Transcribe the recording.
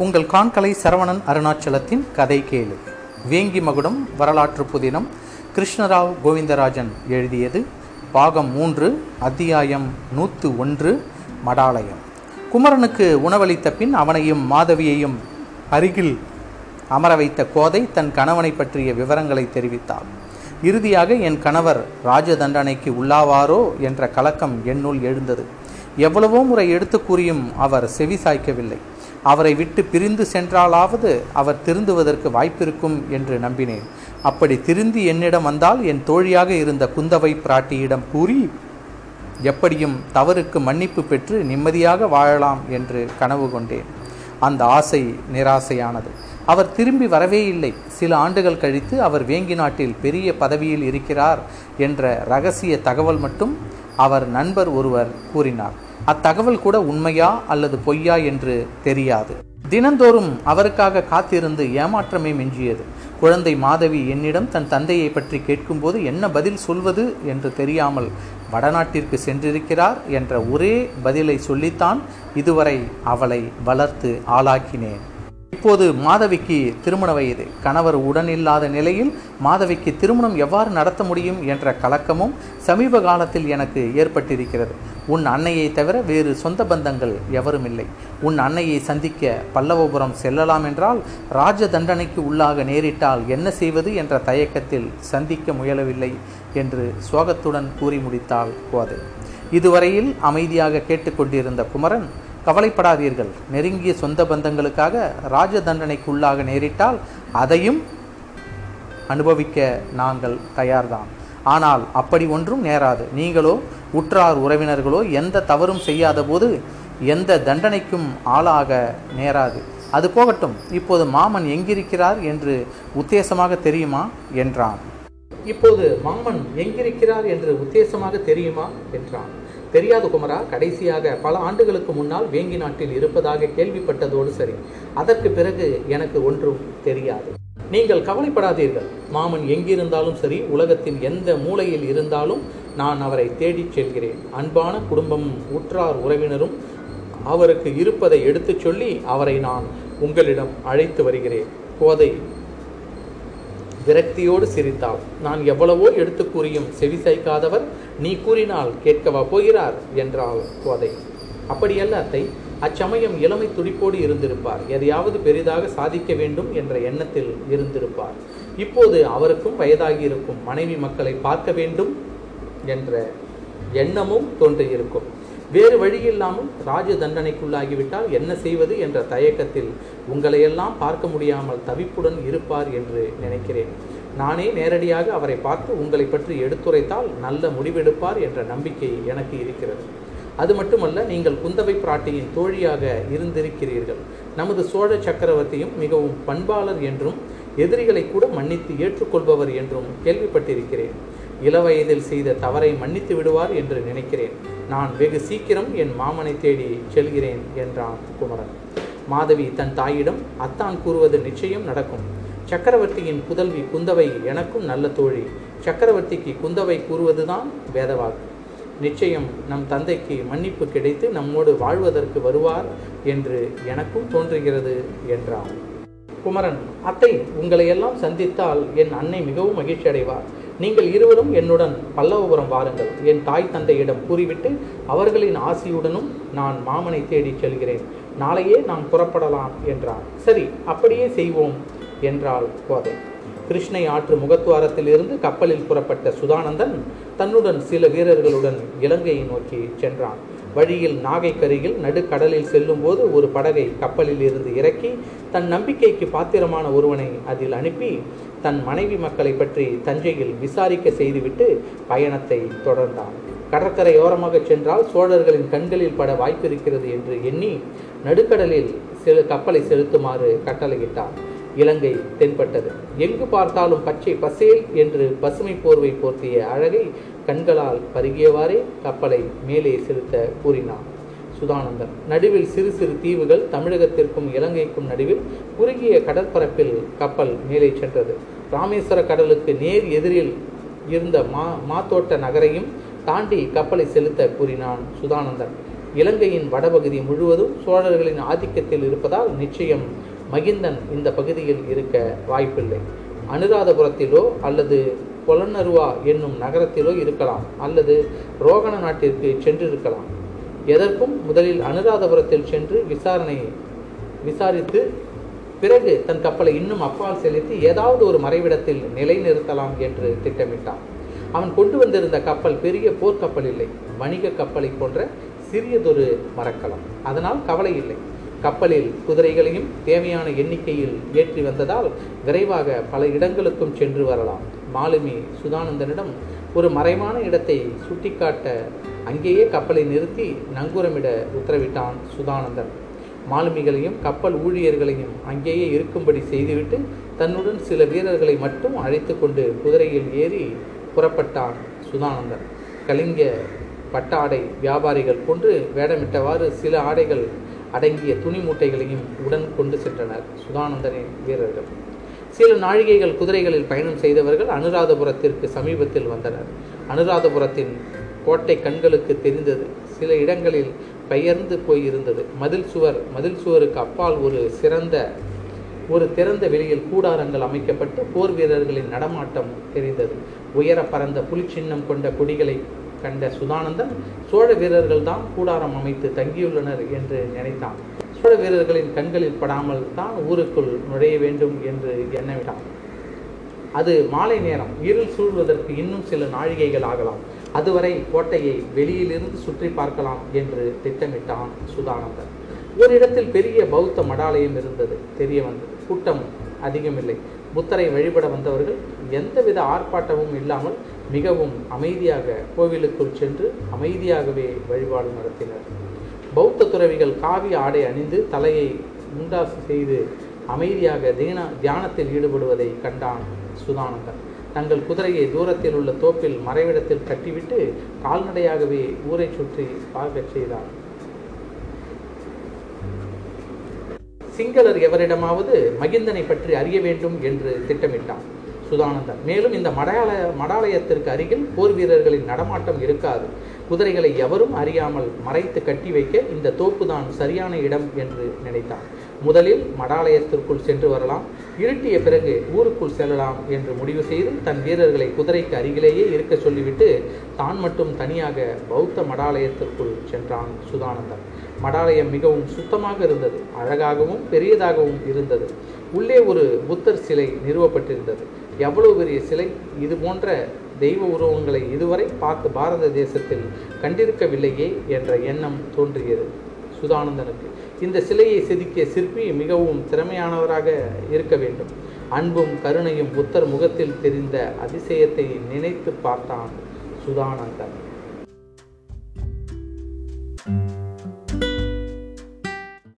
உங்கள் காண்கலை சரவணன் அருணாச்சலத்தின் கதை கேளு. வேங்கி மகுடம் வரலாற்று புதினம் கிருஷ்ணராவ் கோவிந்தராஜன் எழுதியது பாகம் மூன்று அத்தியாயம் நூற்று ஒன்று மடாலயம். குமரனுக்கு உணவளித்த பின் அவனையும் மாதவியையும் அருகில் அமர வைத்த கோதை தன் கணவனை பற்றிய விவரங்களை தெரிவித்தாள். இறுதியாக என் கணவர் ராஜ தண்டனைக்கு உள்ளாவாரோ? என்ற கலக்கம் என்னுள் எழுந்தது. எவ்வளவோ முறை எடுத்து கூறியும் அவர் செவி சாய்க்கவில்லை. அவரை விட்டு பிரிந்து சென்றாலாவது அவர் திருந்துவதற்கு வாய்ப்பிருக்கும் என்று நம்பினேன். அப்படி திருந்தி என்னிடம் வந்தால் என் தோழியாக இருந்த குந்தவை பிராட்டியிடம் கூறி எப்படியும் தவறுக்கு மன்னிப்பு பெற்று நிம்மதியாக வாழலாம் என்று கனவு கொண்டேன். அந்த ஆசை நிராசையானது. அவர் திரும்பி வரவே இல்லை. சில ஆண்டுகள் கழித்து அவர் வேங்கி நாட்டில் பெரிய பதவியில் இருக்கிறார் என்ற ரகசிய தகவல் மட்டும் அவர் நண்பர் ஒருவர் கூறினார். அத்தகவல் கூட உண்மையா அல்லது பொய்யா என்று தெரியாது. தினந்தோறும் அவருக்காக காத்திருந்து ஏமாற்றமே மிஞ்சியது. குழந்தை மாதவி என்னிடம் தன் தந்தையை பற்றி கேட்கும்போது என்ன பதில் சொல்வது என்று தெரியாமல் வடநாட்டிற்கு சென்றிருக்கிறார் என்ற ஒரே பதிலை சொல்லித்தான் இதுவரை அவளை வளர்த்து ஆளாக்கினேன். இப்போது மாதவிக்கு திருமண வயது. கணவர் உடனில்லாத நிலையில் மாதவிக்கு திருமணம் எவ்வாறு நடத்த முடியும் என்ற கலக்கமும் சமீப காலத்தில் எனக்கு ஏற்பட்டிருக்கிறது. உன் அன்னையை தவிர வேறு சொந்த பந்தங்கள் எவரும் இல்லை. உன் அன்னையை சந்திக்க பல்லவபுரம் செல்லலாம் என்றால் ராஜ தண்டனைக்கு உள்ளாக நேரிட்டால் என்ன செய்வது என்ற தயக்கத்தில் சந்திக்க முயலவில்லை என்று சோகத்துடன் கூறி முடித்தாள் கோதை. இதுவரையில் அமைதியாக கேட்டுக்கொண்டிருந்த குமரன் கவலைப்படாதீர்கள். நெருங்கிய சொந்த பந்தங்களுக்காக ராஜ தண்டனைக்குள்ளாக நேரிட்டால் அதையும் அனுபவிக்க நாங்கள் தயார்தான். ஆனால் அப்படி ஒன்றும் நேராது. நீங்களோ உற்றார் உறவினர்களோ எந்த தவறும் செய்யாத போது எந்த தண்டனைக்கும் ஆளாக நேராது. அது போகட்டும். இப்போது மாமன் எங்கிருக்கிறார் என்று உத்தேசமாக தெரியுமா? என்றான். இப்போது மாமன் எங்கிருக்கிறார் என்று உத்தேசமாக தெரியுமா? என்றான். தெரியாது குமரா. கடைசியாக பல ஆண்டுகளுக்கு முன்னால் வேங்கி நாட்டில் இருப்பதாக கேள்விப்பட்டதோடு சரி. அதற்கு பிறகு எனக்கு ஒன்றும் தெரியாது. நீங்கள் கவலைப்படாதீர்கள். மாமன் எங்கிருந்தாலும் சரி உலகத்தின் எந்த மூலையில் இருந்தாலும் நான் அவரை தேடிச் செல்கிறேன். அன்பான குடும்பமும் உற்றார் உறவினரும் அவருக்கு இருப்பதை எடுத்துச் சொல்லி அவரை நான் உங்களிடம் அழைத்து வருகிறேன். கோதை விரக்தியோடு சிரித்தாள். நான் எவ்வளவோ எடுத்து கூறியும் செவிசாய்க்காதவர் நீ கூறினால் கேட்கவா போகிறார் என்றாள் கோதை. அப்படியல்ல அத்தை அச்சமயம் இளமை துடிப்போடு இருந்திருப்பார். எதையாவது பெரிதாக சாதிக்க வேண்டும் என்ற எண்ணத்தில் இருந்திருப்பார். இப்போது அவருக்கும் வயதாகி இருக்கும் மனைவி மக்களை பார்க்க வேண்டும் என்ற எண்ணமும் தோன்றியிருக்கும். வேறு வழியில்லாமல் ராஜ தண்டனைக்குள்ளாகிவிட்டால் என்ன செய்வது என்ற தயக்கத்தில் உங்களையெல்லாம் பார்க்க முடியாமல் தவிப்புடன் இருப்பார் என்று நினைக்கிறேன். நானே நேரடியாக அவரை பார்த்து உங்களை பற்றி எடுத்துரைத்தால் நல்ல முடிவெடுப்பார் என்ற நம்பிக்கை எனக்கு இருக்கிறது. அது மட்டுமல்ல நீங்கள் குந்தவை பிராட்டியின் தோழியாக இருந்திருக்கிறீர்கள். நமது சோழ சக்கரவர்த்தியும் மிகவும் பண்பாளர் என்றும் எதிரிகளை கூட மன்னித்து ஏற்றுக்கொள்பவர் என்றும் கேள்விப்பட்டிருக்கிறேன். இளவயதில் செய்த தவறை மன்னித்து விடுவார் என்று நினைக்கிறேன். நான் வெகு சீக்கிரம் என் மாமனை தேடி செல்கிறேன் என்றான் குமரன். மாதவி தன் தாயிடம் அத்தான் கூறுவது நிச்சயம் நடக்கும். சக்கரவர்த்தியின் புதல்வி குந்தவை எனக்கும் நல்ல தோழி. சக்கரவர்த்திக்கு குந்தவை கூறுவதுதான் வேதவாக்கு. நிச்சயம் நம் தந்தைக்கு மன்னிப்பு கிடைத்து நம்மோடு வாழ்வதற்கு வருவார் என்று எனக்கும் தோன்றுகிறது என்றான். குமரன் அத்தை உங்களை எல்லாம் சந்தித்தால் என் அன்னை மிகவும் மகிழ்ச்சி அடைவார் நீங்கள் இருவரும் என்னுடன் பல்லவபுரம் வாருங்கள். என் தாய் தந்தையிடம் கூறிவிட்டு அவர்களின் ஆசியுடனும் நான் மாமனை தேடிச் செல்கிறேன். நாளையே நாம் புறப்படலாம் என்றான். சரி அப்படியே செய்வோம். என்றாள் கோதை கிருஷ்ணை ஆற்று முகத்துவாரத்திலிருந்து கப்பலில் புறப்பட்ட சுதானந்தன் தன்னுடன் சில வீரர்களுடன் இலங்கையை நோக்கி சென்றான். வழியில் நாகைக்கரையில் நடுக்கடலில் செல்லும்போது ஒரு படகை கப்பலில் இருந்து இறக்கி தன் நம்பிக்கைக்கு பாத்திரமான ஒருவனை அதில் அனுப்பி தன் மனைவி மக்களை பற்றி தஞ்சையில் விசாரிக்க செய்துவிட்டு பயணத்தை தொடர்ந்தான். கடற்கரையோரமாக சென்றால் சோழர்களின் கண்களில் பட வாய்ப்பிருக்கிறது என்று எண்ணி நடுக்கடலில் செ கப்பலை செலுத்துமாறு கட்டளையிட்டான். இலங்கை தென்பட்டது. எங்கு பார்த்தாலும் பச்சை பசேல் என்று பசுமை போர்வை போர்த்திய அழகை கண்களால் பருகியவாறே கப்பலை மேலே செலுத்த கூறினான். சுதானந்தன் நடுவில் சிறு சிறு தீவுகள் தமிழகத்திற்கும் இலங்கைக்கும் நடுவில் குறுகிய கடற்பரப்பில் கப்பல் மேலே சென்றது. ராமேஸ்வர கடலுக்கு நேர் எதிரில் இருந்த மா மாத்தோட்ட நகரையும் தாண்டி கப்பலை செலுத்த கூறினான் சுதானந்தன். இலங்கையின் வடபகுதி முழுவதும் சோழர்களின் ஆதிக்கத்தில் இருப்பதால் நிச்சயம் மகிந்தன் இந்த பகுதியில் இருக்க வாய்ப்பில்லை. அனுராதபுரத்திலோ அல்லது பொலன்னருவா என்னும் நகரத்திலோ இருக்கலாம் அல்லது ரோகண நாட்டிற்கு சென்றிருக்கலாம். எதற்கும் முதலில் அனுராதபுரத்தில் சென்று விசாரணை விசாரித்து பிறகு தன் கப்பலை இன்னும் அப்பால் செலுத்தி ஏதாவது ஒரு மறைவிடத்தில் நிலைநிறுத்தலாம் என்று திட்டமிட்டான். அவன் கொண்டு வந்திருந்த கப்பல் பெரிய போர்க்கப்பல் இல்லை வணிக கப்பலை போன்ற சிறியதொரு மரக்கலம். அதனால் கவலை இல்லை. கப்பலில் குதிரைகளையும் தேவையான எண்ணிக்கையில் ஏற்றி வந்ததால் விரைவாக பல இடங்களுக்கும் சென்று வரலாம். மாலுமி சுதானந்தனிடம் ஒரு மறைவான இடத்தை சுட்டிக்காட்ட அங்கேயே கப்பலை நிறுத்தி நங்கூரமிட உத்தரவிட்டான் சுதானந்தன். மாலுமிகளையும் கப்பல் ஊழியர்களையும் அங்கேயே இருக்கும்படி செய்துவிட்டு தன்னுடன் சில வீரர்களை மட்டும் அழைத்து கொண்டு குதிரையில் ஏறி புறப்பட்டான் சுதானந்தன். கலிங்க பட்டாடை வியாபாரிகள் கொண்டு வேடமிட்டவாறு சில ஆடைகள் அடங்கிய துணி மூட்டைகளையும் உடன் கொண்டு சென்றனர் சுதானந்தனின் வீரர்கள் சில நாழிகைகள் குதிரைகளில் பயணம் செய்தவர்கள் அனுராதபுரத்திற்கு சமீபத்தில் வந்தனர். அனுராதபுரத்தின் கோட்டை கண்களுக்கு தெரிந்தது. சில இடங்களில் பெயர்ந்து போயிருந்தது. மதில் சுவர் மதில் சுவருக்கு அப்பால் ஒரு சிறந்த ஒரு திறந்த வெளியில் கூடாரங்கள் அமைக்கப்பட்டு போர் வீரர்களின் நடமாட்டம் தெரிந்தது. உயர பறந்த புலிச்சின்னம் கொண்ட கொடிகளை கண்ட சுதானந்தன் சோழ வீரர்கள் தான் கூடாரம் அமைத்து தங்கியுள்ளனர் என்று நினைத்தான். சோழ வீரர்களின் கண்களில் படாமல் தான் ஊருக்குள் நுழைய வேண்டும் என்று எண்ணமிட்டான். அது மாலை நேரம் இருள் சூழ்வதற்கு இன்னும் சில நாழிகைகள் ஆகலாம். அதுவரை கோட்டையை வெளியிலிருந்து சுற்றி பார்க்கலாம் என்று திட்டமிட்டான் சுதானந்தன். ஒரு இடத்தில் பெரிய பௌத்த மடாலயம் இருந்தது. தெரிய வந்தது. கூட்டம் அதிகமில்லை. புத்தரை வழிபட வந்தவர்கள் எந்தவித ஆர்ப்பாட்டமும் இல்லாமல் மிகவும் அமைதியாக கோவிலுக்குள் சென்று அமைதியாகவே வழிபாடு நடத்தினர். பௌத்த துறவிகள் காவி ஆடை அணிந்து தலையை முண்டாசு செய்து அமைதியாக தீன தியானத்தில் ஈடுபடுவதை கண்டான் சுதானந்தன். தங்கள் குதிரையை தூரத்தில் உள்ள தோப்பில் மறைவிடத்தில் கட்டிவிட்டு கால்நடையாகவே ஊரை சுற்றி பார்க்கச் செய்தார் சிங்களர் எவரிடமாவது மகிந்தனை பற்றி அறிய வேண்டும் என்று திட்டமிட்டான். சுதானந்தன். மேலும் இந்த மடாலய மடாலயத்திற்கு அருகில் போர் வீரர்களின் நடமாட்டம் இருக்காது. குதிரைகளை எவரும் அறியாமல் மறைத்து கட்டி வைக்க இந்த தோப்புதான் சரியான இடம் என்று நினைத்தான். முதலில் மடாலயத்திற்குள் சென்று வரலாம். இருட்டிய பிறகு ஊருக்குள் செல்லலாம் என்று முடிவு செய்து தன் வீரர்களை குதிரைக்கு அருகிலேயே இருக்க சொல்லிவிட்டு தான் மட்டும் தனியாக பௌத்த மடாலயத்திற்குள் சென்றான் சுதானந்தன். மடாலயம் மிகவும் சுத்தமாக இருந்தது. அழகாகவும் பெரியதாகவும் இருந்தது. உள்ளே ஒரு புத்தர் சிலை நிறுவப்பட்டிருந்தது. எவ்வளவு பெரிய சிலை? இது போன்ற தெய்வ உருவங்களை இதுவரை பார்த்து பாரத தேசத்தில் கண்டிருக்கவில்லையே என்ற எண்ணம் தோன்றியது சுதானந்தனுக்கு. இந்த சிலையை செதுக்கிய சிற்பி மிகவும் திறமையானவராக இருக்க வேண்டும். அன்பும் கருணையும் புத்தர் முகத்தில் தெரிந்த அதிசயத்தை நினைத்து பார்த்தான் சுதானந்தன்.